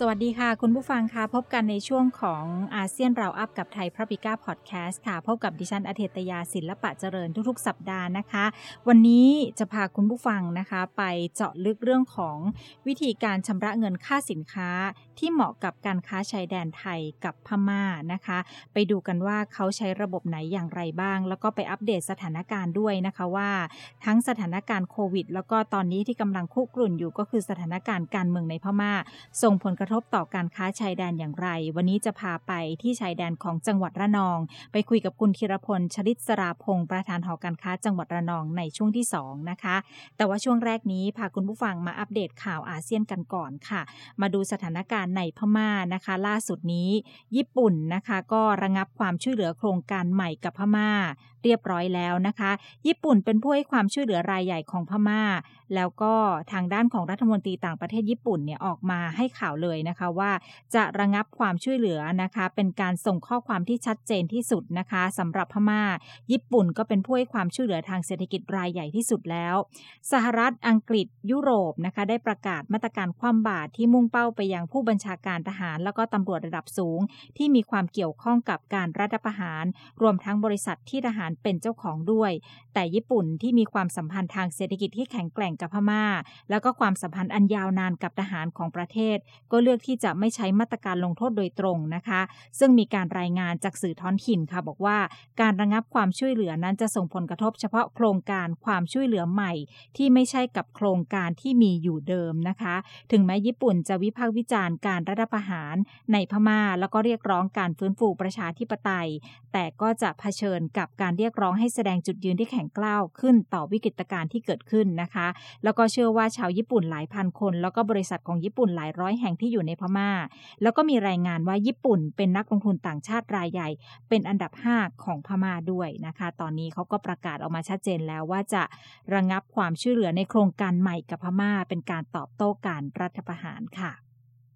สวัสดีค่ะ คุณผู้ฟังค่ะพบกันในช่วงของอาเซียนเราอัพกับไทยพระปิก้าพอดแคสต์ค่ะ พบกับดิฉันอเทตยาศิลปะเจริญทุกๆ สัปดาห์นะคะ วันนี้จะพาคุณผู้ฟังนะคะ ไปเจาะลึกเรื่องของวิธีการชำระเงินค่าสินค้า ที่เหมาะกับการค้าชายแดนไทยกับพม่านะคะ ไปดูกันว่าเขาใช้ระบบไหนอย่างไรบ้าง แล้วก็ไปอัปเดตสถานการณ์ด้วยนะคะว่า ทั้งสถานการณ์โควิด แล้วก็ตอนนี้ที่กำลังคุกรุ่นอยู่ก็คือสถานการณ์การเมืองในพม่าส่งผลกระทบต่อการค้าชายแดนอย่างไร วันนี้จะพาไปที่ชายแดนของจังหวัดระนอง ไปคุยกับคุณธีรพลชลิตสราพงศ์ประธานหอการค้าจังหวัดระนองในช่วงที่ 2 นะคะ แต่ว่าช่วงแรกนี้พาคุณผู้ฟังมาอัปเดตข่าวอาเซียนกันก่อนค่ะ มาดูสถานการณ์ในพม่านะคะ ล่าสุดนี้ ญี่ปุ่นนะคะ ก็ระงับความช่วยเหลือโครงการใหม่กับพม่า เรียบร้อยแล้วนะคะ ญี่ปุ่นเป็นผู้ให้ความช่วยเหลือรายใหญ่ของพม่า แล้วก็ทางด้านของรัฐมนตรีต่างประเทศญี่ปุ่นเนี่ยออกมาให้ข่าวเลยนะคะว่า จะระงับความช่วยเหลือนะคะ เป็นการส่งข้อความที่ชัดเจนที่สุดนะคะสำหรับพม่า ญี่ปุ่นก็เป็นผู้ให้ความช่วยเหลือทางเศรษฐกิจรายใหญ่ที่สุดแล้ว สหรัฐอังกฤษยุโรปนะคะ ได้ประกาศมาตรการคว่ำบาตรที่มุ่งเป้าไปยังผู้บัญชาการทหาร แล้วก็ตำรวจระดับสูง ที่มีความเกี่ยวข้องกับการรัฐประหาร รวมทั้งบริษัทที่ทหารเป็นเจ้าของด้วย แต่ญี่ปุ่นที่มีความสัมพันธ์ทางเศรษฐกิจที่แข็งแกร่งกับพม่า แล้วก็ความสัมพันธ์อันยาวนานกับทหารของประเทศ ก็เลือกที่จะไม่ใช้มาตรการลงโทษโดยตรงนะคะ ซึ่งมีการรายงานจากสื่อท้องถิ่นค่ะบอกว่า การระงับความช่วยเหลือนั้นจะส่งผลกระทบเฉพาะโครงการความช่วยเหลือใหม่ ที่ไม่ใช่กับโครงการที่มีอยู่เดิมนะคะ ถึงแม้ญี่ปุ่นจะวิพากษ์วิจารณ์การรัฐประหารในพม่า แล้วก็เรียกร้องการฟื้นฟูประชาธิปไตย แต่ก็จะเผชิญกับการเรียกร้องให้แสดงจุดยืนที่แข็งกร้าวขึ้นต่อวิกฤตการณ์ที่เกิดขึ้นนะคะแล้วก็เชื่อว่าชาวญี่ปุ่นหลายพันคน แล้วก็บริษัทของญี่ปุ่นหลายร้อยแห่งที่อยู่ในพม่า แล้วก็มีรายงานว่าญี่ปุ่นเป็นนักลงทุนต่างชาติรายใหญ่ เป็นอันดับ 5 ของพม่าด้วยนะคะ ตอนนี้เขาก็ประกาศออกมาชัดเจนแล้วว่าจะระงงับความช่วยเหลือในโครงการใหม่กับพม่า เป็นการตอบโต้การรัฐประหารค่ะ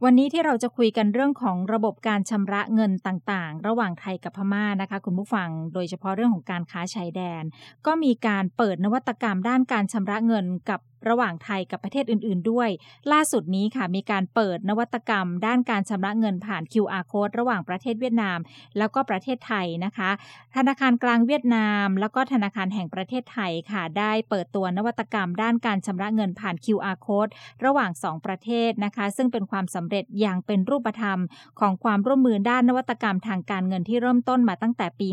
วันนี้ที่เราจะคุยกันเรื่องของระบบการชำระเงินต่างๆ ระหว่างไทยกับพม่านะคะ คุณผู้ฟัง โดยเฉพาะเรื่องของการค้าชายแดน ก็มีการเปิดนวัตกรรมด้านการชำระเงินกับ ระหว่างไทยกับประเทศอื่น ๆ ด้วย ล่าสุดนี้ค่ะมีการเปิดนวัตกรรม ด้านการชำระเงินผ่าน QR code ระหว่างประเทศเวียดนาม แล้วก็ประเทศไทยนะคะ ธนาคารกลางเวียดนาม แล้วก็ธนาคารแห่งประเทศไทยค่ะ ได้เปิดตัวนวัตกรรม ด้านการชำระเงินผ่าน QR code ระหว่าง 2 ประเทศนะคะ ซึ่งเป็นความสำเร็จอย่างเป็นรูปธรรม ของความร่วมมือด้านนวัตกรรมทางการเงินที่เริ่มต้นมาตั้งแต่ปี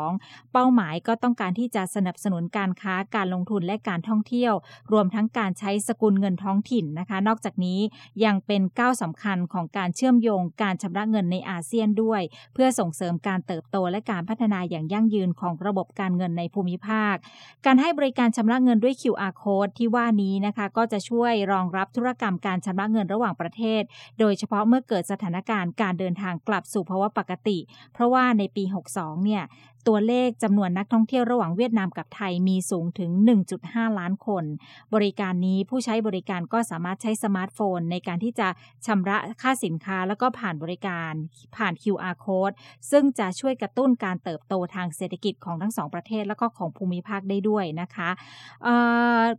62 เป้าหมายก็ต้องการที่จะสนับสนุนการค้าการลงทุนและการท่องเที่ยว รวมทั้งการใช้สกุลเงินท้องถิ่นนะคะ นอกจากนี้ยังเป็นก้าวสำคัญของการเชื่อมโยงการชำระเงินในอาเซียนด้วย เพื่อส่งเสริมการเติบโตและการพัฒนาอย่างยั่งยืนของระบบการเงินในภูมิภาค การให้บริการชำระเงินด้วย QR code ที่ว่านี้นะคะ ก็จะช่วยรองรับธุรกรรมการชำระเงินระหว่างประเทศ โดยเฉพาะเมื่อเกิดสถานการณ์การเดินทางกลับสู่ภาวะปกติ เพราะว่าในปี 62 เนี่ยตัวเลขจำนวนนักท่องเที่ยวระหว่างเวียดนามกับไทยมีสูงถึง 1.5 ล้านคน บริการนี้ผู้ใช้บริการก็สามารถใช้สมาร์ทโฟน ในการที่จะชำระค่าสินค้าแล้วก็ผ่านบริการผ่าน QR code ซึ่งจะช่วยกระตุ้นการเติบโตทางเศรษฐกิจของทั้งสองประเทศแล้วก็ของภูมิภาคได้ด้วยนะคะเ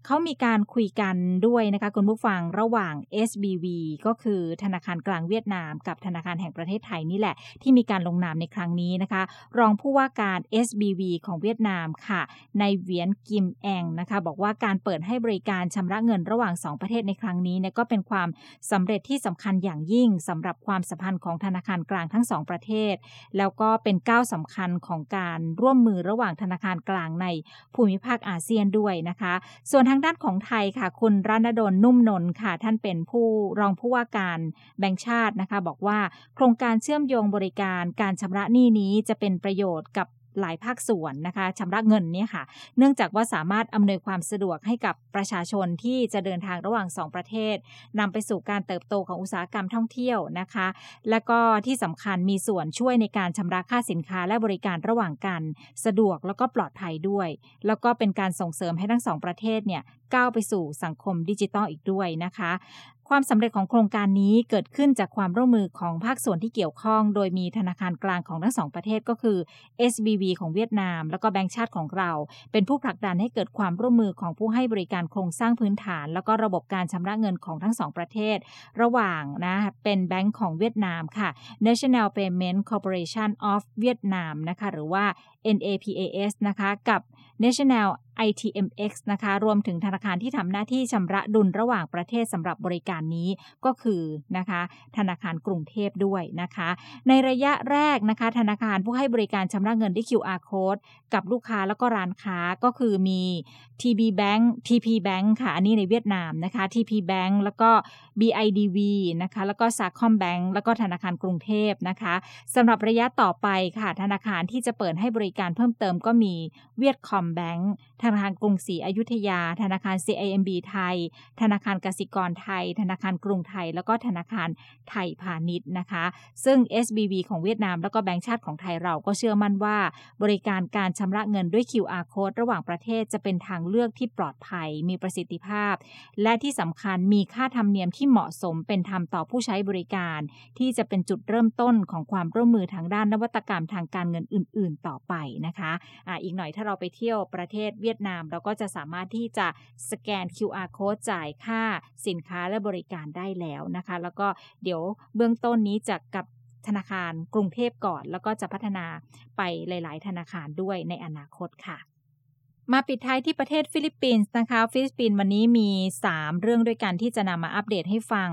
เขามีการคุยกันด้วยนะคะคุณผู้ฟังระหว่าง SBV ก็คือธนาคารกลางเวียดนาม กับธนาคารแห่งประเทศไทยนี่แหละ ที่มีการลงนามในครั้งนี้นะคะ รองผู้ว่าการ SBV ของเวียดนามค่ะ ในเวียนกิมแองนะคะ บอกว่าการเปิดให้บริการชำระเงินระหว่าง 2 ประเทศในครั้งนี้เนี่ยก็เป็นความสำเร็จที่สำคัญอย่างยิ่งสำหรับความสัมพันธ์ของธนาคารกลางทั้งสองประเทศ แล้วก็เป็นก้าวสำคัญของการร่วมมือระหว่างธนาคารกลางในภูมิภาคอาเซียนด้วยนะคะ ส่วนทางด้านของไทยค่ะ คุณรณดลนุ่มนนท์ค่ะ ท่านเป็นผู้รองผู้ว่าการแบงค์ชาตินะคะ บอกว่าโครงการเชื่อมโยงบริการการชำระหนี้นี้จะเป็นประโยชน์กับ หลายภาคส่วนนะคะชำระเงินเนี่ยค่ะ เนื่องจากว่าสามารถอำนวยความสะดวกให้กับประชาชนที่จะเดินทางระหว่าง 2 ประเทศนำไปสู่การเติบโตของอุตสาหกรรมท่องเที่ยวนะคะ และก็ที่สำคัญมีส่วนช่วยในการชำระค่าสินค้าและบริการระหว่างกัน สะดวกแล้วก็ปลอดภัยด้วย แล้วก็เป็นการส่งเสริมให้ทั้งสองประเทศเนี่ยก้าวไปสู่สังคมดิจิทัลอีกด้วยนะคะ ความสำเร็จของโครงการนี้เกิดขึ้นจากความร่วมมือของภาคส่วนที่เกี่ยวข้อง โดยมีธนาคารกลางของทั้งสองประเทศก็คือ SBB ของเวียดนาม แล้วก็แบงก์ชาติของเรา เป็นผู้ผลักดันให้เกิดความร่วมมือของผู้ให้บริการโครงสร้างพื้นฐาน แล้วก็ระบบการชำระเงินของทั้งสองประเทศ ระหว่างนะเป็นแบงก์ของเวียดนามค่ะ National Payment Corporation of Vietnam นะคะหรือว่า NAPAS นะคะกับ National ITMX นะคะ รวมถึงธนาคารที่ทำหน้าที่ชำระดุลระหว่างประเทศสำหรับบริการนี้ก็คือนะคะ ธนาคารกรุงเทพด้วยนะคะ ในระยะแรกนะคะ ธนาคารผู้ให้บริการชำระเงินด้วย QR code กับลูกค้าแล้วก็ร้านค้าก็คือมี TB Bank TP Bank ค่ะ อันนี้ในเวียดนามนะคะ TP Bank แล้วก็ BIDV นะคะ แล้วก็ Sacom Bank แล้วก็ธนาคารกรุงเทพนะคะสำหรับระยะต่อไปค่ะ ธนาคารที่จะเปิดให้บริการเพิ่มเติมก็มีเวียดคอมแบงก์ธนาคารกรุงศรีอยุธยา ธนาคาร CIMB ไทย ธนาคารกสิกรไทย ธนาคารกรุงไทย แล้วก็ธนาคารไทยพาณิชย์นะคะ ซึ่ง SBB ของเวียดนามแล้วก็แบงก์ชาติของไทยเราก็เชื่อมั่นว่า บริการการชำระเงินด้วย QR code ระหว่างประเทศจะเป็นทางเลือกที่ปลอดภัย มีประสิทธิภาพ และที่สำคัญมีค่าธรรมเนียมที่เหมาะสมเป็นธรรมต่อผู้ใช้บริการ ที่จะเป็นจุดเริ่มต้นของความร่วมมือทางด้านนวัตกรรมทางการเงินอื่น ๆ ต่อไปนะคะอ่าอีกหน่อยถ้าเราไปเที่ยวประเทศเวียดนาม เราก็จะสามารถที่จะสแกน QR code จ่ายค่าสินค้าและบริการได้แล้วนะคะ แล้วก็เดี๋ยวเบื้องต้นนี้จะกับธนาคารกรุงเทพก่อน แล้วก็จะพัฒนาไปหลาย ๆ ธนาคารด้วยในอนาคตค่ะ มาปิดท้ายที่ประเทศฟิลิปปินส์นะคะ ฟิลิปปินส์วันนี้มี 3 เรื่องด้วยกันที่จะนำมาอัปเดตให้ฟัง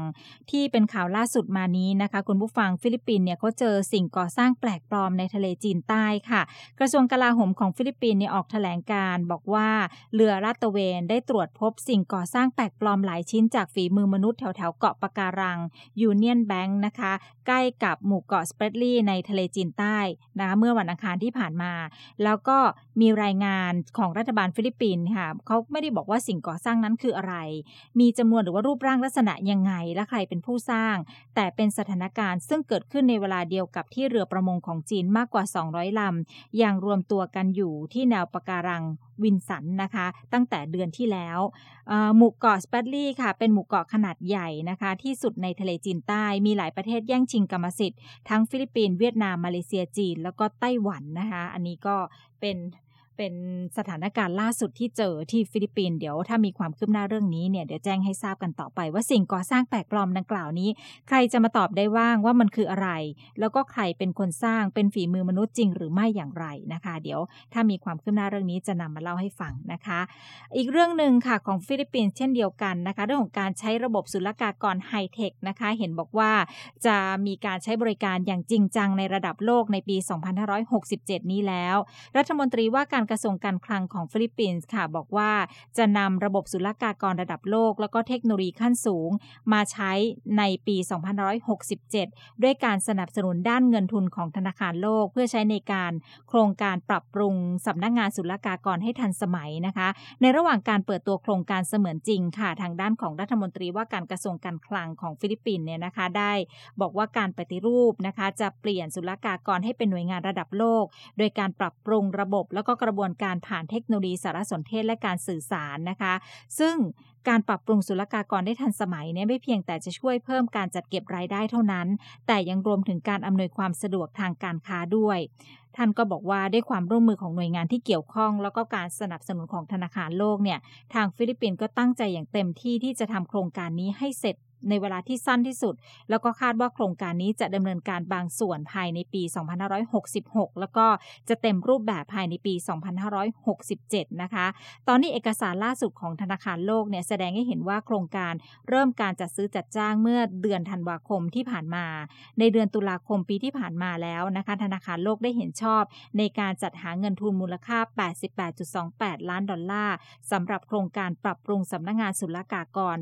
ที่เป็นข่าวล่าสุดมานี้นะคะ คุณผู้ฟังฟิลิปปินส์เนี่ยเขาเจอสิ่งก่อสร้างแปลกปลอมในทะเลจีนใต้ค่ะ กระทรวงกลาโหมของฟิลิปปินส์เนี่ยออกแถลงการบอกว่าเรือลาดตระเวนได้ตรวจพบสิ่งก่อสร้างแปลกปลอมหลายชิ้นจากฝีมือมนุษย์แถวๆเกาะปะการังยูเนียนแบงค์นะคะ ใกล้กับหมู่เกาะสแปรตลีในทะเลจีนใต้นะคะเมื่อวันอังคารที่ผ่านมา แล้วก็ มีรายงานของรัฐบาลฟิลิปปินส์ค่ะเขาไม่ได้บอกว่าสิ่งก่อสร้างนั้นคืออะไร มีจำนวนหรือว่ารูปร่างลักษณะยังไง และใครเป็นผู้สร้าง แต่เป็นสถานการณ์ซึ่งเกิดขึ้นในเวลาเดียวกับที่เรือประมงของจีนมากกว่า 200 ลำยังรวมตัวกันอยู่ที่แนวปะการังวิตซันนะคะ ตั้งแต่เดือนที่แล้วหมู่เกาะสแปรตลีค่ะ เป็นหมู่เกาะขนาดใหญ่นะคะ ที่สุดในทะเลจีนใต้มีหลายประเทศแย่งชิงกรรมสิทธิ์ทั้งฟิลิปปินส์เวียดนามมาเลเซียจีน แล้วก็ไต้หวันนะคะ อันนี้ก็เป็น เป็นสถานการณ์ล่าสุดที่เจอที่ฟิลิปปินส์เดี๋ยวถ้ามีความคืบหน้าเรื่องนี้เนี่ยเดี๋ยวแจ้งให้ทราบกันต่อไป ว่าสิ่งก่อสร้างแปลกปลอมดังกล่าวนี้ ใครจะมาตอบได้ว่าว่ามันคืออะไร แล้วก็ใครเป็นคนสร้างเป็นฝีมือมนุษย์จริงหรือไม่อย่างไรนะคะ เดี๋ยวถ้ามีความคืบหน้าเรื่องนี้จะนำมาเล่าให้ฟังนะคะ อีกเรื่องหนึ่งค่ะของฟิลิปปินส์เช่นเดียวกันนะคะ เรื่องของการใช้ระบบศุลกากรไฮเทคนะคะ เห็นบอกว่าจะมีการใช้บริการอย่างจริงจังในระดับโลกในปี 2567 นี้แล้ว รัฐมนตรีว่าการกระทรวงการคลังของฟิลิปปินส์ค่ะ บอกว่าจะนำระบบศุลกากรระดับโลก แล้วก็เทคโนโลยีขั้นสูง มาใช้ในปี 2567 ด้วยการสนับสนุนด้านเงินทุนของธนาคารโลก เพื่อใช้ในการโครงการปรับปรุงสำนักงงานศุลกากรให้ทันสมัยนะคะ ในระหว่างการเปิดตัวโครงการเสมือนจริงค่ะทางด้านของรัฐมนตรีว่าการกระทรวงการคลังของฟิลิปปินส์เนี่ยนะคะได้บอกว่าการปฏิรูปนะคะจะเปลี่ยนศุลกากรให้เป็นหน่วยงานระดับโลก โดยการปรับปรุงระบบแล้วก็กระบวนการผ่านเทคโนโลยีสารสนเทศและการสื่อสารนะคะ ซึ่งการปรับปรุงศุลกากรได้ทันสมัยเนี่ยไม่เพียงแต่จะช่วยเพิ่มการจัดเก็บรายได้เท่านั้น แต่ยังรวมถึงการอำนวยความสะดวกทางการค้าด้วย ท่านก็บอกว่าด้วยความร่วมมือของหน่วยงานที่เกี่ยวข้อง แล้วก็การสนับสนุนของธนาคารโลกเนี่ยทางฟิลิปปินส์ก็ตั้งใจอย่างเต็มที่ที่จะทำโครงการนี้ให้เสร็จ ในเวลาที่สั้นที่สุด แล้วก็คาดว่าโครงการนี้จะดำเนินการบางส่วนภายในปี 2566 แล้วก็จะเต็มรูปแบบภายในปี 2567 นะคะ ตอนนี้เอกสารล่าสุดของธนาคารโลกเนี่ยแสดงให้เห็นว่าโครงการเริ่มการจัดซื้อจัดจ้างเมื่อเดือนธันวาคมที่ผ่านมา ในเดือนตุลาคมปีที่ผ่านมาแล้วนะคะ ธนาคารโลกได้เห็นชอบในการจัดหาเงินทุนมูลค่า 88.28 ล้านดอลลาร์สำหรับโครงการปรับปรุงสำนักงานศุลกากร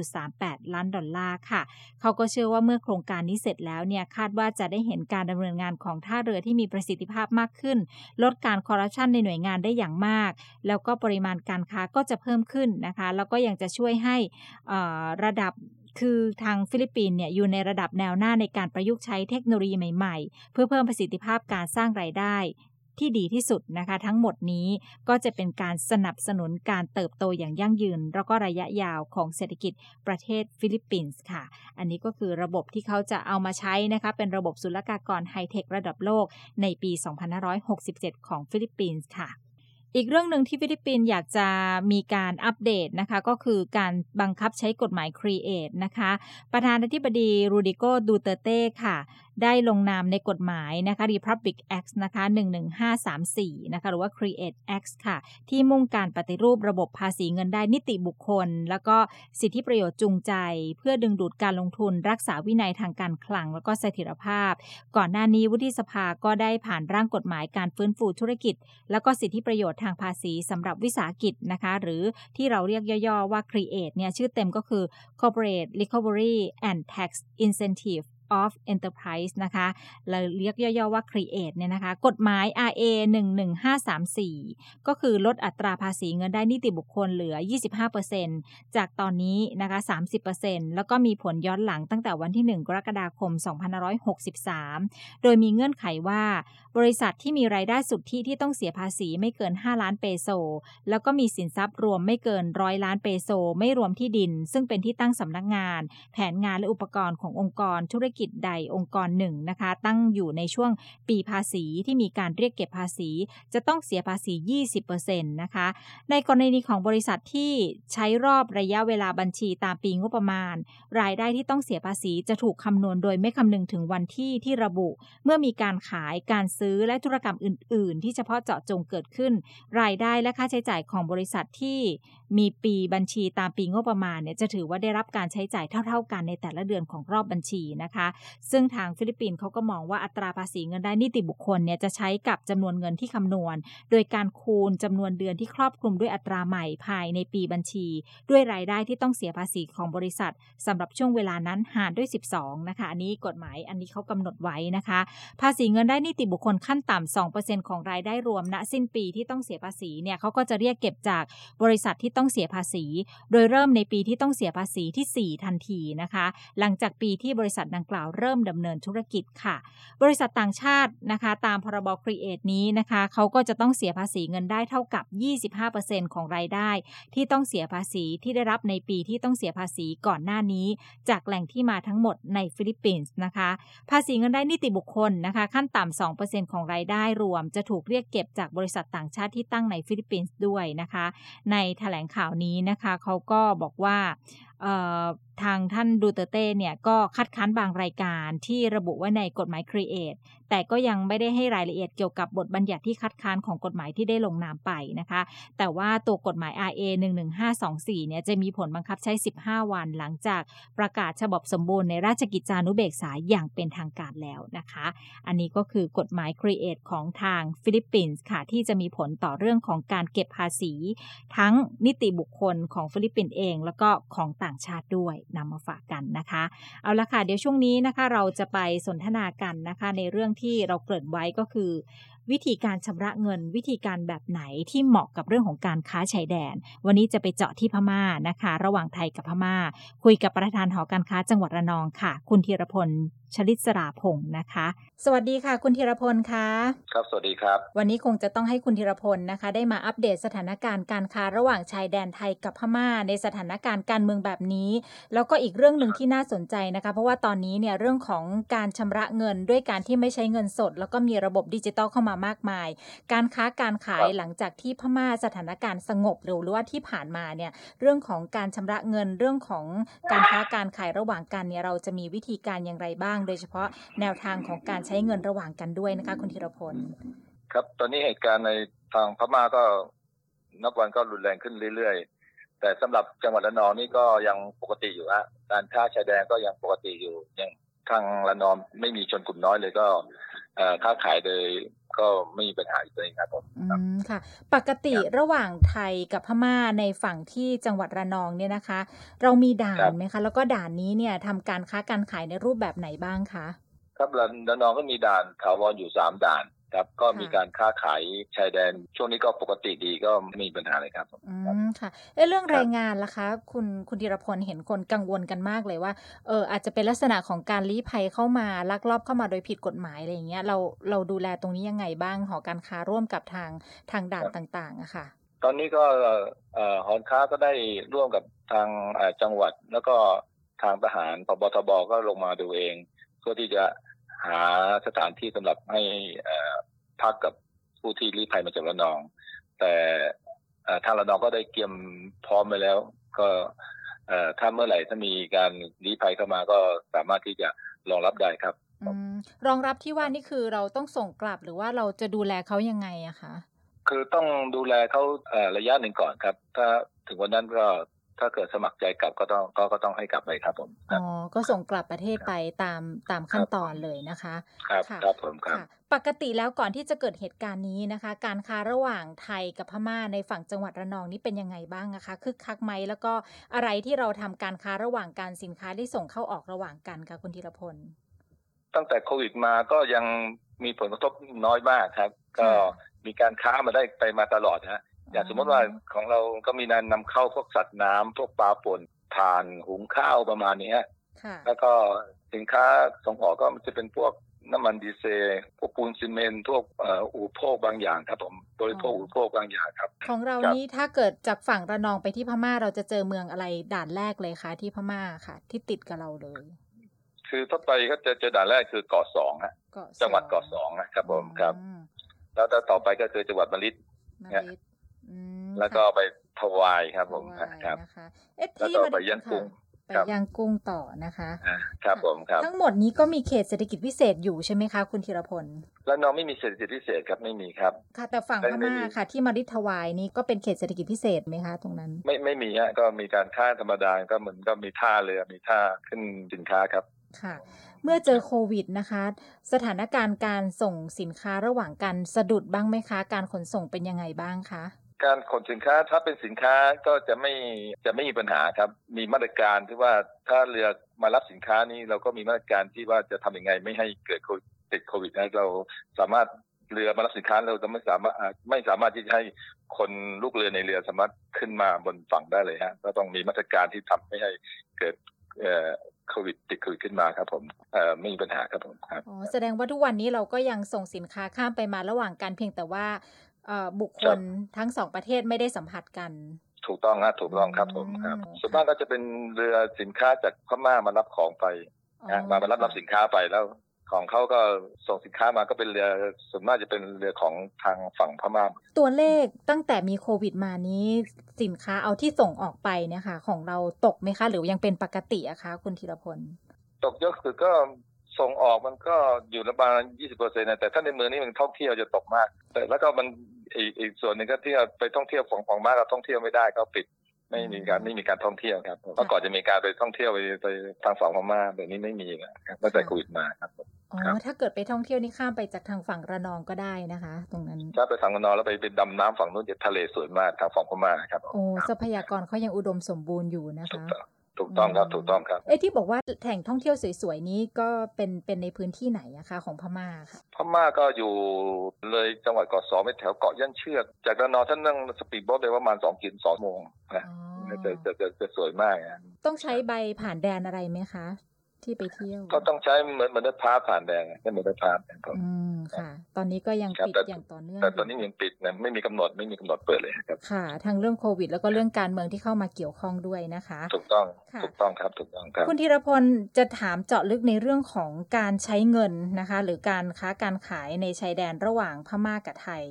104.38 ล้านล้านดอลลาร์ค่ะ เขาก็เชื่อว่าเมื่อโครงการนี้เสร็จแล้วเนี่ยคาดว่าจะได้เห็นการดำเนินงานของท่าเรือที่มีประสิทธิภาพมากขึ้น ลดการคอร์รัปชันในหน่วยงานได้อย่างมาก แล้วก็ปริมาณการค้าก็จะเพิ่มขึ้นนะคะ แล้วก็ยังจะช่วยให้ระดับคือทางฟิลิปปินส์เนี่ยอยู่ในระดับแนวหน้าในการประยุกต์ใช้เทคโนโลยีใหม่ ๆ เพื่อเพิ่มประสิทธิภาพการสร้างรายได้ ที่ดีที่สุดนะคะ ทั้งหมดนี้ก็จะเป็นการสนับสนุนการเติบโตอย่างยั่งยืน แล้วก็ระยะยาวของเศรษฐกิจประเทศฟิลิปปินส์ค่ะ อันนี้ก็คือระบบที่เขาจะเอามาใช้นะคะ เป็นระบบศุลกากรไฮเทคระดับโลกในปี 2567 ของฟิลิปปินส์ค่ะ อีกเรื่องหนึ่งที่ฟิลิปปินส์อยากจะมีการอัปเดตนะคะก็คือการบังคับใช้กฎหมาย Create นะคะ ประธานาธิบดีโรดริโกดูเตร์เตค่ะ ได้ลงนามในกฎหมายนะคะ Republic Act นะคะ 11534 นะคะหรือว่า Create Act ค่ะ ที่มุ่งการปฏิรูประบบภาษีเงินได้นิติบุคคล แล้วก็สิทธิประโยชน์จูงใจ เพื่อดึงดูดการลงทุนรักษาวินัยทางการคลัง แล้วก็เสถียรภาพ ก่อนหน้านี้วุฒิสภาก็ได้ผ่านร่างกฎหมายการฟื้นฟูธุรกิจ แล้วก็สิทธิประโยชน์ทางภาษีสำหรับวิสาหกิจนะคะ หรือที่เราเรียกย่อๆว่า Create เนี่ยชื่อเต็มก็คือ Corporate Recovery and Tax Incentive of Enterprise นะคะเราเรียกย่อๆว่า Create เนี่ยนะคะ กฎหมาย RA 11534 ก็คือลดอัตราภาษีเงินได้นิติบุคคลเหลือ 25%จากตอนนี้นะคะ 30%แล้วก็มีผลย้อนหลังตั้งแต่วันที่ 1 กรกฎาคม 2563 โดยมีเงื่อนไขว่า บริษัทที่มีรายได้สุทธิที่ต้องเสียภาษีไม่เกิน 5 ล้านเปโซ แล้วก็มีสินทรัพย์รวมไม่เกินร้อยล้านเปโซ ไม่รวมที่ดิน ซึ่งเป็นที่ตั้งสำนักงาน แผนงานและอุปกรณ์ขององค์กรธุรกิจใดองค์กรหนึ่งนะคะ ตั้งอยู่ในช่วงปีภาษีที่มีการเรียกเก็บภาษี จะต้องเสียภาษี 20%นะคะ ในกรณีของบริษัทที่ใช้รอบระยะเวลาบัญชีตามปีงบประมาณ รายได้ที่ต้องเสียภาษีจะถูกคำนวณโดยไม่คำนึงถึงวันที่ที่ระบุ เมื่อมีการขายการซื้อและธุรกรรมอื่น ๆ ที่เฉพาะเจาะจงเกิดขึ้น รายได้และค่าใช้จ่ายของบริษัทที่มีปีบัญชีตามปีงบประมาณเนี่ยจะถือว่าได้รับการใช้จ่ายเท่า ๆ กันในแต่ละเดือนของรอบบัญชีนะคะ ซึ่งทางฟิลิปปินส์เขาก็มองว่าอัตราภาษีเงินได้นิติบุคคลเนี่ยจะใช้กับจำนวนเงินที่คำนวณ โดยการคูณจำนวนเดือนที่ครอบคลุมด้วยอัตราใหม่ภายในปีบัญชี ด้วยรายได้ที่ต้องเสียภาษีของบริษัทสำหรับช่วงเวลานั้นหารด้วย 12 นะคะ อันนี้กฎหมายอันนี้เขากำหนดไว้นะคะ ภาษีเงินได้นิติบุคคลนขั้นต่ำ2%ของรายได้รวมณสิ้นปีที่ต้องเสียภาษีเนี่ยเขาก็จะเรียกเก็บจากบริษัทที่ต้องเสียภาษี โดยเริ่มในปีที่ต้องเสียภาษีที่ 4 ทันทีนะคะ หลังจากปีที่บริษัทดังกล่าวเริ่มดำเนินธุรกิจค่ะ บริษัทต่างชาตินะคะตามพรบครีเอทนี้นะคะเขาก็จะต้องเสียภาษีเงินได้เท่ากับ 25%ของรายได้ ที่ต้องเสียภาษีที่ได้รับในปีที่ต้องเสียภาษีก่อนหน้านี้ จากแหล่งที่มาทั้งหมดในฟิลิปปินส์นะคะ ภาษีเงินได้นิติบุคคลนะคะ ขั้นต่ำ2%ของรายได้รวม จะถูกเรียกเก็บจากบริษัทต่างชาติที่ตั้งในฟิลิปปินส์ด้วยนะคะ ในแถลงข่าวนี้นะคะเขาก็บอกว่า ทางท่านดูเตร์เตเนี่ยก็คัดค้านบางรายการที่ระบุไว้ในกฎหมาย Create แต่ก็ยังไม่ได้ให้รายละเอียดเกี่ยวกับบทบัญญัติที่คัดค้านของกฎหมายที่ได้ลงนามไปนะคะ แต่ว่าตัวกฎหมาย RA 11524 เนี่ยจะมีผลบังคับใช้ 15 วันหลังจากประกาศฉบับสมบูรณ์ในราชกิจจานุเบกษาอย่างเป็นทางการแล้วนะคะ อันนี้ก็คือกฎหมาย Create ของทางฟิลิปปินส์ค่ะที่จะมีผลต่อเรื่องของการเก็บภาษี ทั้งนิติบุคคลของฟิลิปปินส์เอง แล้วก็ของต่างชาติด้วยนำมาฝากกันนะคะ เอาละค่ะเดี๋ยวช่วงนี้นะคะเราจะไปสนทนากันนะคะ ในเรื่องที่เราเกริ่นไว้ก็คือ วิธีการชำระเงิน วิธีการแบบไหนที่เหมาะกับเรื่องของการค้าชายแดน วันนี้จะไปเจาะที่พม่านะคะ ระหว่างไทยกับพม่า คุยกับประธานหอการค้าจังหวัดระนองค่ะ คุณธีรพลชลิตสราพงศ์นะคะ สวัสดีค่ะ คุณธีรพลคะครับสวัสดีครับ วันนี้คงจะต้องให้คุณธีรพลนะคะ ได้มาอัปเดตสถานการณ์การค้าระหว่างชายแดนไทยกับพม่า ในสถานการณ์การเมืองแบบนี้ แล้วก็อีกเรื่องหนึ่งที่น่าสนใจนะคะ เพราะว่าตอนนี้เนี่ยเรื่องของการชำระเงินด้วยการที่ไม่ใช้เงินสด แล้วก็มีระบบดิจิตอลเข้ามามากมาย การค้าการขายหลังจากที่พม่าสถานการณ์สงบหรือว่าที่ผ่านมาเนี่ยเรื่องของการชำระเงินเรื่องของการค้าการขายระหว่างกันเนี่ยเราจะมีวิธีการอย่างไรบ้าง โดยเฉพาะแนวทางของการใช้เงินระหว่างกันด้วยนะคะคุณธีรพลครับตอนนี้เหตุการณ์ในทางพม่าก็นับวันก็รุนแรงขึ้นเรื่อยๆ แต่สำหรับจังหวัดระนองนี่ก็ยังปกติอยู่ฮะการค้าชายแดนก็ยังปกติอยู่ยังทางระนองไม่มีชนกลุ่มน้อยเลยก็ค้าขายโดย ก็ไม่มีปัญหาอีกเลยครับผมอืมค่ะ ปกติระหว่างไทยกับพม่าในฝั่งที่จังหวัดระนองเนี่ยนะคะ เรามีด่านไหมคะ แล้วก็ด่านนี้เนี่ยทำการค้าการขายในรูปแบบไหนบ้างคะ ครับระนองก็มีด่านถาวรอยู่สามด่าน ครับก็มีการค้าขายชายแดน ช่วงนี้ก็ปกติดีก็ไม่มีปัญหาเลยครับอืมค่ะเอ๊ะเรื่องแรงงานล่ะคะ คุณคุณธีรพลเห็นคนกังวลกันมากเลยว่าเอออาจจะเป็นลักษณะของการลี้ภัยเข้ามาลักลอบเข้ามาโดยผิดกฎหมายอะไรอย่างเงี้ยเราเราดูแลตรงนี้ยังไงบ้างหอการค้าร่วมกับทางทางด่านต่างๆอะค่ะ ตอนนี้ก็เอ่อหอค้าก็ได้ร่วมกับทางเอ่อจังหวัด แล้วก็ทางทหารพบทบก็ลงมาดูเองเพื่อที่จะ หาสถานที่สำหรับให้เอ่อพักกับผู้ที่ลี้ภัยมาจากระนอง แต่เอ่อทางระนองก็ได้เตรียมพร้อมไปแล้ว ก็เอ่อถ้าเมื่อไหร่ถ้ามีการลี้ภัยเข้ามาก็สามารถที่จะรองรับได้ครับอืมรองรับที่ว่านี่คือเราต้องส่งกลับหรือว่าเราจะดูแลเขายังไงอะคะคือต้องดูแลเขาเอ่อระยะหนึ่งก่อนครับ ถ้าถึงวันนั้นก็ ถ้าเกิดสมัครใจกลับก็ต้องก็ก็ต้องให้กลับไปครับผมคอ๋รับอก็ส่งกลับประเทศไปตามตามขั้นตอนเลยนะคะ ครับค่ะครับผมครับค่ะปกติแล้วก่อนที่จะเกิดเหตุการณ์นี้นะคะ การค้าระหว่างไทยกับพม่าในฝั่งจังหวัดระนองนี่เป็นยังไงบ้างนะคะคึกคักไหมแล้วก็อะไรที่เราทำการค้าระหว่างการสินค้าที่ส่งเข้าออกระหว่างกันคะคุณธีรพล ตั้งแต่โควิดมาก็ยังมีผลกระทบน้อยมากครับ ก็มีการค้ามาได้ไปมาตลอดฮะ อย่างสมมติว่าของเราก็มีการนำเข้าพวกสัตว์น้ำพวกปลาป่นถ่านหุงข้าวประมาณนี้ฮะค่ะแล้วก็สินค้าส่งออกก็มันจะเป็นพวกน้ำมันดีเซลพวกปูนซีเมนต์พวกเอ่ออุปโภคบางอย่างครับผมบริโภคอุปโภคบางอย่างครับ ของเราครับนี่ถ้าเกิดจากฝั่งระนองไปที่พม่าเราจะเจอเมืองอะไรด่านแรกเลยคะที่พม่าค่ะ ที่ติดกับเราเลย คือถ้าไปก็จะเจอด่านแรกคือเกาะสองฮะเกาะจังหวัดเกาะสองนะครับผมครับอืมแล้วถ้าต่อไปก็คือจังหวัดมะลิด แล้วก็ค่ะไปทวายครับผมถวายครับนะคะเอ๊ะแล้วที่ก็มาไปลิดย่างกุ้งค่ะไปครับย่างกุ้งต่อนะคะอ่าครับผมครับ ทั้งหมดนี้ก็มีเขตเศรษฐกิจพิเศษอยู่ใช่ไหมคะ คุณธีรพลแล้วน้องไม่มีเศรษฐกิจพิเศษครับไม่มีครับ ค่ะแต่ฝั่งไม่พไม่ม่ามีค่ะ ที่มาริทวายนี่ก็เป็นเขตเศรษฐกิจพิเศษไหมคะตรงนั้น ไม่ไม่มีฮะก็มีการค้าธรรมดาก็เหมือนก็มีท่าเรือมีท่าขึ้นสินค้าครับค่ะ เมื่อเจอโควิดนะคะ สถานการณ์การส่งสินค้าระหว่างกันสะดุดบ้างไหมคะ การขนส่งเป็นยังไงบ้างคะ การขนสินค้าถ้าเป็นสินค้าก็จะไม่จะไม่มีปัญหาครับ มีมาตรการที่ว่าถ้าเรือมารับสินค้านี้เราก็มีมาตรการที่ว่าจะทำยังไงไม่ให้เกิดโติดโควิดนะเราสามารถเรือมารับสินค้าเราจะไม่สามารถไม่สามารถที่จะให้คนลูกเรือในเรือสามารถขึ้นมาบนฝั่งได้เลยฮะก็ต้องมีมาตรการที่ทำไม่ให้เกิดเอ่อโควิดติดโควิดขึ้นมาครับผมไม่มีปัญหาครับผมครับอ๋อแสดงว่าทุกวันนี้เราก็ยังส่งสินค้าข้ามไปมาระหว่างกันเพียงแต่ว่า บุคคลทั้งสองประเทศไม่ได้สัมผัสกันถูกต้องนะถูกต้องครับผมครับอืมส่วนมากก็จะเป็นเรือสินค้าจากพม่ามารับของไปนะมามารับรับสินค้าไปแล้ว ของเขาก็ส่งสินค้ามาก็เป็นเรือส่วนมากจะเป็นเรือของทางฝั่งพม่า ตัวเลขตั้งแต่มีโควิดมานี้ สินค้าเอาที่ส่งออกไปเนี่ยค่ะ ของเราตกไหมคะ หรือยังเป็นปกติอะคะ คุณธีรพล ตกเยอะคือก็ ส่งออกมันก็อยู่ประมาณยี่สิบเปอร์เซ็นต์แต่ถ้าในเมืองนี้มันท่องเที่ยวจะตกมาก แต่แล้วก็มันอีกอีกส่วนหนึ่งก็ที่ไปท่องเที่ยวของของมากเราท่องเที่ยวไม่ได้ก็ปิดไม่มีการไม่มีการท่องเที่ยวครับเมื่อก่อนจะมีการไปท่องเที่ยวไปไปทางฝั่งพม่าแต่นี้ไม่มีนะครับตั้งแต่โควิดมาครับอ๋อครับถ้าเกิดไปท่องเที่ยวนี่ข้ามไปจากทางฝั่งระนองก็ได้นะคะ ตรงนั้นถ้าไปทางนอนแล้วไปไปดำน้ำฝั่งนู้นจะทะเลสวยมากทางฝั่งพม่าครับโอ้ทรัพยากรเขายังอุดมสมบูรณ์อยู่นะถูกคะต้อง ถูกต้องครับถูกต้องครับเอ้ที่บอกว่าแหล่งท่องเที่ยวสวยๆนี้ก็เป็นเป็นในพื้นที่ไหนอะคะของพม่าค่ะพม่าก็อยู่เลยจังหวัดเกาะสองไปแถวเกาะย่านเชือก จากระนองท่านนั่งสปีดโบ๊ทไปประมาณสองกินสองโมงนะอ๋อจะจะจะจะสวยมากนะต้องใช้ใบผ่านแดนอะไรไหมคะ ที่ไปเที่ยว ก็ต้องใช้เหมือนเหมือนรถพาสผ่านแดงใช่เหมือนรถพาสครับอืมค่ะ ตอนนี้ก็ยังครับปิดแต่อย่างต่อเนื่องแต่ตอนนี้ยังปิดนะไม่มีกำหนดไม่มีกำหนดเปิดเลยครับค่ะทั้งเรื่องโควิด แล้วก็เรื่องการเมืองที่เข้ามาเกี่ยวข้องด้วยนะคะ ถูกต้องค่ะถูกต้องครับถูกต้องครับคุณธีรพลจะถามเจาะลึกในเรื่องของการใช้เงินนะคะ หรือการค้าการขายในชายแดนระหว่างพม่ากับไทย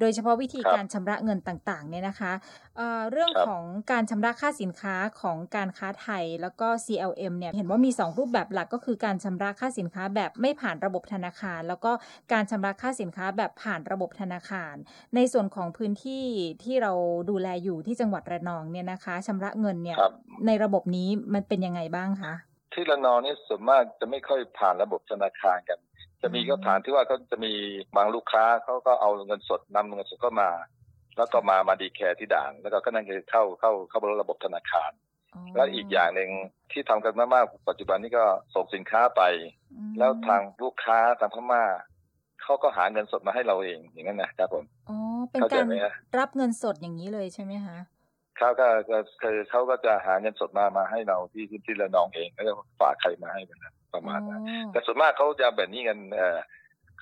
โดยเฉพาะวิธีครับการชำระเงินต่างๆเนี่ยนะคะเอ่อเรื่องครับของการชำระค่าสินค้าของการค้าไทยแล้วก็ CLM เนี่ยเห็นว่ามี 2 รูปแบบหลักก็คือการชำระค่าสินค้าแบบไม่ผ่านระบบธนาคาร แล้วก็การชำระค่าสินค้าแบบผ่านระบบธนาคาร ในส่วนของพื้นที่ที่เราดูแลอยู่ที่จังหวัดระนองเนี่ยนะคะชำระเงินเนี่ยครับในระบบนี้มันเป็นยังไงบ้างคะที่ระนองนี่ส่วนมากจะไม่ค่อยผ่านระบบธนาคารกัน จะมีก็ผ่านที่ว่าเขาจะมีบางลูกค้าเขาก็เอาเงินสดนำเงินสดเข้ามา แล้วก็มามาดีแคร์ที่ด่าน แล้วก็ก็นั่นคือเข้าเข้าเข้าระบบธนาคาร แล้วอีกอย่างหนึ่งที่ทำกันมากๆปัจจุบันนี้ก็ส่งสินค้าไปอืมแล้วทางลูกค้าทางพม่าเขาก็หาเงินสดมาให้เราเองอย่างนั้นนะครับผมอ๋อเป็นเข้าใจการไหมฮะรับเงินสดอย่างนี้เลยใช่ไหมคะเขาก็ก็คือเขาก็จะหาเงินสดมามาให้เราที่ที่ที่ระนองเองแล้วก็ฝากใครมาให้กันนะประมาณนั้นอ๋อแต่ส่วนมากเขาจะแบบนี้กันเออ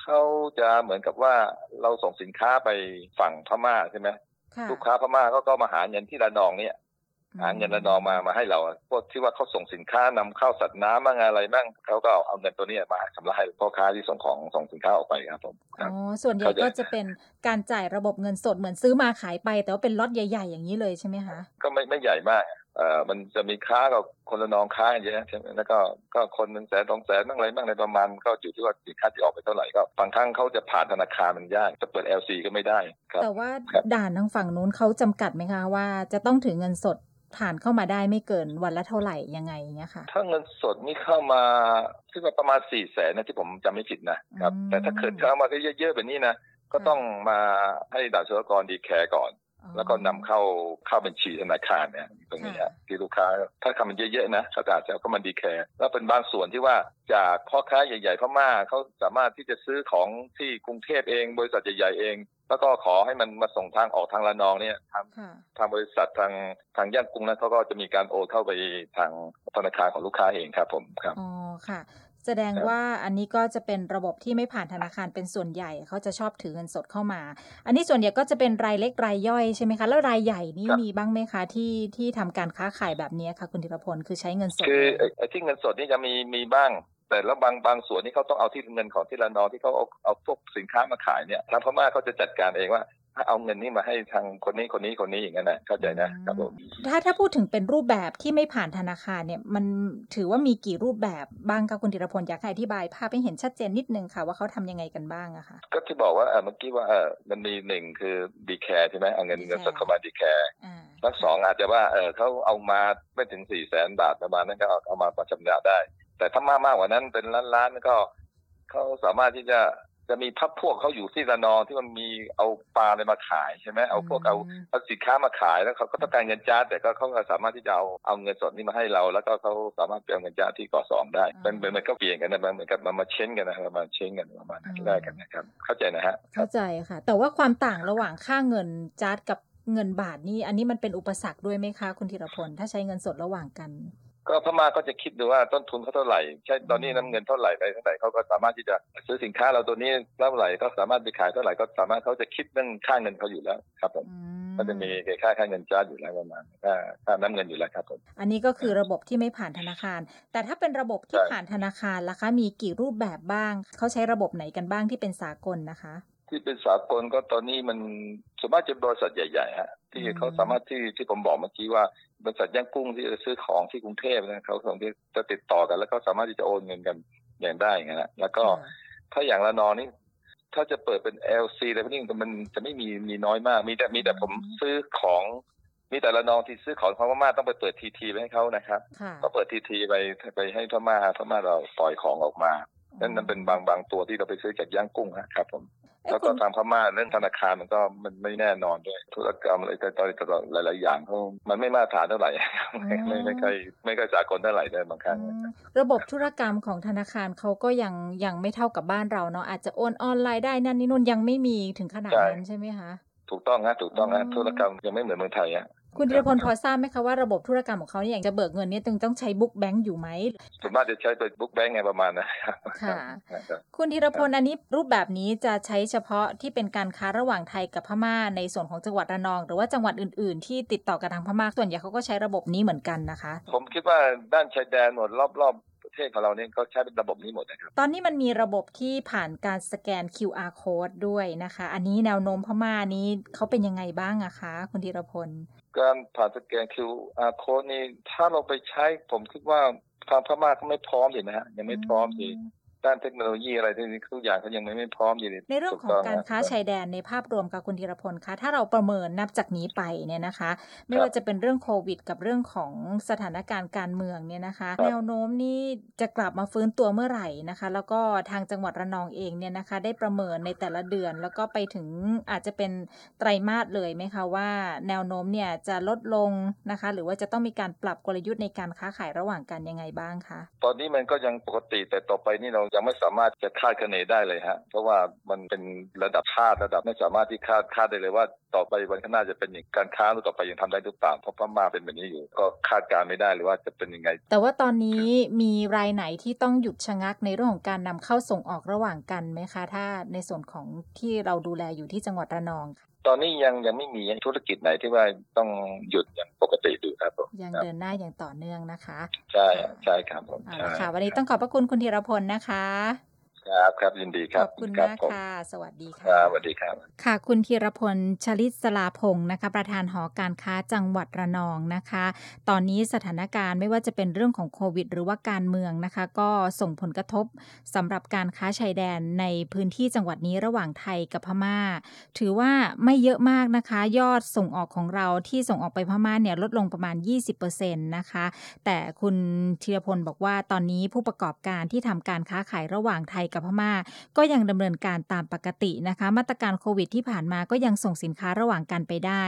เขาจะเหมือนกับว่าเราส่งสินค้าไปฝั่งพม่าใช่ไหมค่ะลูกค้าพม่าก็ก็มาหาเงินที่ระนองเนี่ย หาเงินระนองมามาให้เราพวกที่ว่าเขาส่งสินค้านำเข้าสัตว์น้ำบ้างอะไรบ้างเขาก็เอาเอาเงินตัวเนี้ยมาชำระให้พ่อค้าที่ส่งของส่งสินค้าออกไปครับผมคอ๋รัอบส่วนใหญ่เข้าใจก็จะเป็นการจ่ายระบบเงินสดเหมือนซื้อมาขายไป แต่ว่าเป็นล็อตใหญ่ ๆ อย่างนี้เลยใช่ไหมคะก็ไม่ไม่ใหญ่มากเอ่อมันจะมีค้ากับคนละนองค้ากันเยอะใช่ไหมแล้วก็ก็คนหนึ่งแสนสองแสนบ้างอะไรบ้างอะไรประมาณก็อยู่ที่ว่าสินค้าที่ออกไปเท่าไหร่ก็บางครั้งเขาจะผ่านธนาคารมันยากจะเปิด LC ก็ไม่ได้ครับแต่ว่าครับด่านทางฝั่งนู้นเขาจำกัดไหมคะว่าจะต้องถือเงินสด ผ่านเข้ามาได้ไม่เกินวันละเท่าไหร่ยังไงเงี้ยค่ะ ถ้าเงินสดนี่เข้ามาที่ว่าประมาณสี่แสนนะที่ผมจำไม่ผิดนะครับอืมแต่ถ้าเกิดเข้ามาเยอะๆแบบนี้นะก็ต้องมาให้ด่านศุลกรดีแคร์ก่อน แล้วก็นำเข้าเข้าบัญชีธนาคารเนี่ยตรงนี้ค่ะฮะที่ลูกค้าถ้าทำมันเยอะๆนะเขาอาจจะเข้ามาดีแคร์แล้วเป็นบางส่วนที่ว่าจากพ่อค้าใหญ่ๆพม่าเขาสามารถที่จะซื้อของที่กรุงเทพเอง บริษัทใหญ่ๆเอง แล้วก็ขอให้มันมาส่งทางออกทางระนองเนี่ยทางค่ะทางบริษัททางทางย่างกุ้งนั้นเขาก็จะมีการโอนเข้าไปทางธนาคารของลูกค้าเองครับผมครับอ๋อค่ะ แสดงครับว่าอันนี้ก็จะเป็นระบบที่ไม่ผ่านธนาคารเป็นส่วนใหญ่เขาจะชอบถือเงินสดเข้ามา อันนี้ส่วนใหญ่ก็จะเป็นรายเล็กรายย่อยใช่ไหมคะ แล้วรายใหญ่นี่มีบ้างไหมคะที่ที่ทำการค้าขายแบบนี้ค่ะคุณธีรพลคือใช้เงินสดคือเลยไอ้ไอ้ที่เงินสดนี่จะมีมีบ้าง แต่แล้วบางบางส่วนที่เขาต้องเอาที่เงินของที่ระนองที่เขาเอาเอาพวกสินค้ามาขายเนี่ยทางพม่าเขาจะจัดการเองว่า เอาเงินนี้มาให้ทางคนนี้คนนี้คนนี้อย่างนั้นนะเข้าใจนะครับผมถ้าถ้าพูดถึงเป็นรูปแบบที่ไม่ผ่านธนาคารเนี่ยมันถือว่ามีกี่รูปแบบบ้างคะคุณธีรพลอยากให้อธิบายภาพให้เห็นชัดเจนนิดนึงค่ะว่าเขาทำยังไงกันบ้างอะค่ะก็ที่บอกว่าเออเมื่อกี้ว่าเออมันมีหนึ่งคือ declare ใช่ไหมเอาเงิน declare เงินสดเข้ามา declare อ่าแล้วสองอาจจะว่าเออเขาเอามาไม่ถึงสี่แสนบาทประมาณนั้นก็เอาเอามาประชำระได้ แต่ถ้ามากมากกว่านั้นเป็นล้านล้านๆก็เขาสามารถที่จะ จะมีพักพวกเขาอยู่ที่ระนองที่มันมีเอาปลาอะไรมาขายใช่ไหมเอาพวกเอาเอาสินค้ามาขายแล้วเขาก็ต้องการเงินจ้าแต่ก็เขาก็สามารถที่จะเอาเอาเงินสดนี่มาให้เรา แล้วก็เขาสามารถไปเอาเงินจ้าที่กสองได้อ่าเป็นเป็นมันก็เปลี่ยนกันนะมันเหมือนกับมันมาเช้งกันนะมันมาเช้งกันประมาณนั้นอืมได้กันนะครับ เข้าใจนะฮะครัเข้าบใจค่ะ แต่ว่าความต่างระหว่างค่าเงินจาร์ดกับเงินบาทนี่อันนี้มันเป็นอุปสรรคด้วยไหมคะคุณธีรพลถ้าใช้เงินสดระหว่างกัน ก็พม่าก็จะคิดดูว่าต้นทุนเขาเท่าไหร่ใช่ตอนนี้น้ำเงินเท่าไหร่ไปเท่าไหร่เขาก็สามารถที่จะซื้อสินค้าเราตัวนี้เท่าไหร่ก็สามารถไปขายเท่าไหร่ก็สามารถเขาจะคิดเรื่องค่าเงินเขาอยู่แล้วครับผมอืก็จะมีค่าค่าเงินจ้าอยู่แล้วประมาณค่าค่าน้ำเงินอยู่แล้วครับผมอันนี้ก็คือระบบที่ไม่ผ่านธนาคาร แต่ถ้าเป็นระบบที่ใช่ผ่านธนาคารล่ะคะมีกี่รูปแบบบ้าง เขาใช้ระบบไหนกันบ้างที่เป็นสากลนะคะ ที่เป็นสากลก็ตอนนี้มันส่วนมากจะบริษัทใหญ่ๆฮะที่อืมเขาสามารถที่ที่ผมบอกเมื่อกี้ว่า บริษัทย่างกุ้งที่จะซื้อของที่กรุงเทพนะเขาส่งที่จะติดต่อกัน แล้วก็สามารถที่จะโอนเงินกันอย่างได้อย่างนั้นนะแล้วก็ค่ะถ้าอย่างละนองนี่ถ้าจะเปิดเป็น LC อะไรพวกนี้มันจะไม่มีมีน้อยมาก มีแต่มีแต่ผมซื้อของมีแต่ละนองที่ซื้อของของพม่าต้องไปเปิดทีทีไปให้เขานะครับค่ะก็เปิดทีทีไปไปให้พม่าพม่าเราปล่อยของออกมานั่นนั่นเป็นบางบางตัวที่เราไปซื้อจากย่างกุ้งฮะครับผมเอ๊ะ แล้วคุก็ณทางพม่าเรื่องธนาคารมันก็มันไม่แน่นอนด้วย ธุรกรรมอะไรต่างๆหลาย ๆ อย่างเขามันไม่มาตรฐานเท่าไหร่ไม่ไม่ไม่ค่อยไม่ค่อยสากลเท่าไหร่ด้วยบางครั้งอืมระบบธุรกรรมของธนาคารเขาก็ยังยังไม่เท่ากับบ้านเราเนาะอาจจะโอนออนไลน์ได้นั่นนี่นู่นยังไม่มีถึงขนาดนั้นใช่ไหมคะถูกต้องฮะถูกต้องฮะอืมธุรกรรมยังไม่เหมือนเมืองไทยฮะ คุณธีรพลพอทราบไหมคะว่าระบบธุรกรรมของเขาเนี่ยอย่างจะเบิกเงินเนี่ยต้องต้องใช้บุ๊กแบงก์อยู่ไหมส่วนมากจะใช้เป็นบุ๊กแบงก์ไงประมาณนะครับค่ะครับคุณธีรพลอันนี้รูปแบบนี้จะใช้เฉพาะที่เป็นการค้าระหว่างไทยกับพม่าในส่วนของจังหวัดระนอง หรือว่าจังหวัดอื่น ๆ ที่ติดต่อกับทางพม่าส่วนใหญ่เขาก็ใช้ระบบนี้เหมือนกันนะคะ ผมคิดว่าด้านชายแดนหมดรอบๆ ประเทศของเราเนี่ยก็ใช้เป็นระบบนี้หมดนะครับ ตอนนี้มันมีระบบที่ผ่านการสแกน QR code ด้วยนะคะ อันนี้แนวโน้มพม่านี้เขาเป็นยังไงบ้างอะคะคุณธีรพล การผ่านสแกน QR code นี่ถ้าเราไปใช้ผมคิดว่าทางพม่าก็ไม่พร้อมเลยนะฮะยังไม่พร้อมสิ ด้านเทคโนโลยีอะไรที่ทุกอย่างเขายังไม่ไม่พร้อมอยู่ในเรื่องของการค้าชายแดนในภาพรวมกับคุณธีรพลคะถ้าเราประเมินนับจากนี้ไปเนี่ยนะคะ ไม่ว่าจะเป็นเรื่องโควิด กับเรื่องของสถานการณ์การเมืองเนี่ยนะคะ แนวโน้มนี่จะกลับมาฟื้นตัวเมื่อไหร่นะคะ แล้วก็ทางจังหวัดระนองเองเนี่ยนะคะ ได้ประเมินในแต่ละเดือน แล้วก็ไปถึงอาจจะเป็นไตรมาสเลยไหมคะว่า แนวโน้มเนี่ยจะลดลงนะคะ หรือว่าจะต้องมีการปรับกลยุทธ์ในการค้าขายระหว่างกันยังไงบ้างคะตอนนี้มันก็ยังปกติแต่ต่อไปนี่เรายังไม่สามารถจะคาดคะเนได้เลยฮะ เพราะว่ามันเป็นระดับชาติระดับไม่สามารถที่คาดคาดได้เลยว่าต่อไปวันข้างหน้าจะเป็นอย่างการค้าหรือต่อไปยังทำได้หรือเปล่าเพราะพม่าเป็นแบบนี้อยู่ ก็คาดการไม่ได้เลยว่าจะเป็นยังไง แต่ว่าตอนนี้มีรายไหนที่ต้องหยุดชะงักในเรื่องของการนำเข้าส่งออกระหว่างกันไหมคะ ถ้าในส่วนของที่เราดูแลอยู่ที่จังหวัดระนองค่ะ ตอนนี้ยังยังไม่มีธุรกิจไหนที่ว่าต้องหยุดอย่างปกติดูครับผมยังเดินหน้าอย่างต่อเนื่องนะคะ ใช่ใช่ครับผมเอาละค่ะวันนี้ต้องขอบพระคุณคุณธีรพลนะคะ ครับครับยินดีคขรับอบคุณรัมากผมค่ะ สวัสดีค่ะครับสวัสดีครับ ค่ะ คุณธีรพลชลิตสลาพงศ์นะคะ ประธานหอการค้าจังหวัดระนองนะคะ ตอนนี้สถานการณ์ไม่ว่าจะเป็นเรื่องของโควิด หรือว่าการเมืองนะคะ ก็ส่งผลกระทบสำหรับการค้าชายแดนในพื้นที่จังหวัดนี้ระหว่างไทยกับพม่า ถือว่าไม่เยอะมากนะคะ ยอดส่งออกของเราที่ส่งออกไปพม่าเนี่ยลดลงประมาณ 20%นะคะ แต่คุณธีรพลบอกว่าตอนนี้ผู้ประกอบการที่ทำการค้าขายระหว่างไทยกับพม่า ก็ยังดำเนินการตามปกตินะคะ มาตรการโควิดที่ผ่านมาก็ยังส่งสินค้าระหว่างกันไปได้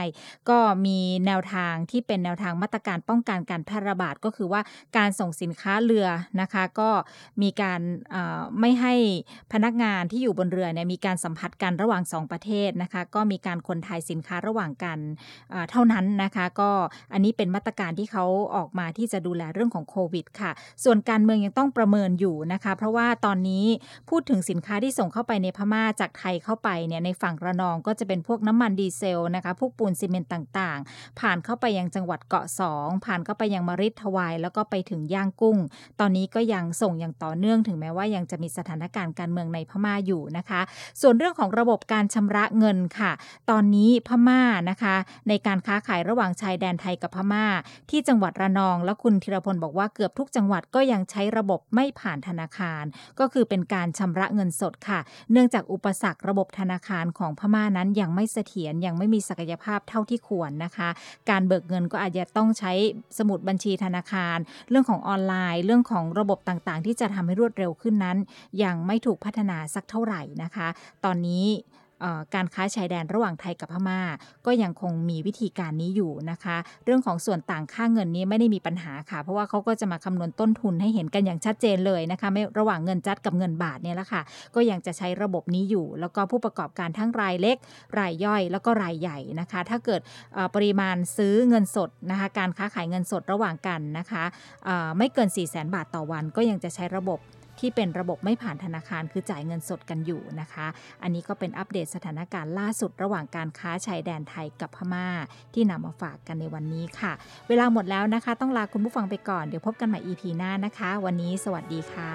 ก็มีแนวทางที่เป็นแนวทางมาตรการป้องกันการแพร่ระบาดก็คือว่าการส่งสินค้าเรือนะคะ ก็มีการไม่ให้พนักงานที่อยู่บนเรือเนี่ยมีการสัมผัสกันระหว่างสองประเทศนะคะ ก็มีการคนถ่ายสินค้าระหว่างกันเเท่านั้นนะคะ ก็อันนี้เป็นมาตรการที่เขาออกมาที่จะดูแลเรื่องของโควิดค่ะ ส่วนการเมืองยังต้องประเมินอยู่นะคะ เพราะว่าตอนนี้พูดถึงสินค้าที่ส่งเข้าไปในพม่าจากไทยเข้าไปเนี่ยในฝั่งระนองก็จะเป็นพวกน้ำมันดีเซลนะคะพวกปูนซีเมนต์ต่างๆ ผ่านเข้าไปยังจังหวัดเกาะสองผ่านเข้าไปยังมริดทวาย แล้วก็ไปถึงย่างกุ้ง ตอนนี้ก็ยังส่งอย่างต่อเนื่องถึงแม้ว่ายังจะมีสถานการณ์การเมืองในพม่าอยู่นะคะ ส่วนเรื่องของระบบการชำระเงินค่ะ ตอนนี้พม่านะคะ ในการค้าขายระหว่างชายแดนไทยกับพม่า ที่จังหวัดระนอง แล้วคุณธีรพลบอกว่าเกือบทุกจังหวัดก็ยังใช้ระบบไม่ผ่านธนาคาร ก็คือเป็นการการชำระเงินสดค่ะ เนื่องจากอุปสรรคระบบธนาคารของพม่านั้นยังไม่เสถียรยังไม่มีศักยภาพเท่าที่ควรนะคะ การเบิกเงินก็อาจจะต้องใช้สมุดบัญชีธนาคาร เรื่องของออนไลน์ เรื่องของระบบต่างๆ ที่จะทำให้รวดเร็วขึ้นนั้น ยังไม่ถูกพัฒนาสักเท่าไหร่นะคะ ตอนนี้ การค้าชายแดนระหว่างไทยกับพม่า ก็ยังคงมีวิธีการนี้อยู่นะคะ เรื่องของส่วนต่างค่าเงินนี้ไม่ได้มีปัญหาค่ะ เพราะว่าเขาก็จะมาคำนวณต้นทุนให้เห็นกันอย่างชัดเจนเลยนะคะไม่ระหว่างเงินจัดกับเงินบาทเนี่ยแหละค่ะ ก็ยังจะใช้ระบบนี้อยู่ แล้วก็ผู้ประกอบการทั้งรายเล็ก รายย่อย แล้วก็รายใหญ่นะคะ ถ้าเกิดปริมาณซื้อเงินสดนะคะการค้าขายเงินสดระหว่างกันนะคะไม่เกิน 4 0 0แสนบาทต่อวันก็ยังจะใช้ระบบ ที่เป็นระบบไม่ผ่านธนาคารคือจ่ายเงินสดกันอยู่นะคะ อันนี้ก็เป็นอัปเดตสถานการณ์ล่าสุดระหว่างการค้าชายแดนไทยกับพม่า ที่นำมาฝากกันในวันนี้ค่ะ เวลาหมดแล้วนะคะ ต้องลาคุณผู้ฟังไปก่อนเดี๋ยวพบกันใหม่ EP หน้านะคะ วันนี้สวัสดีค่ะ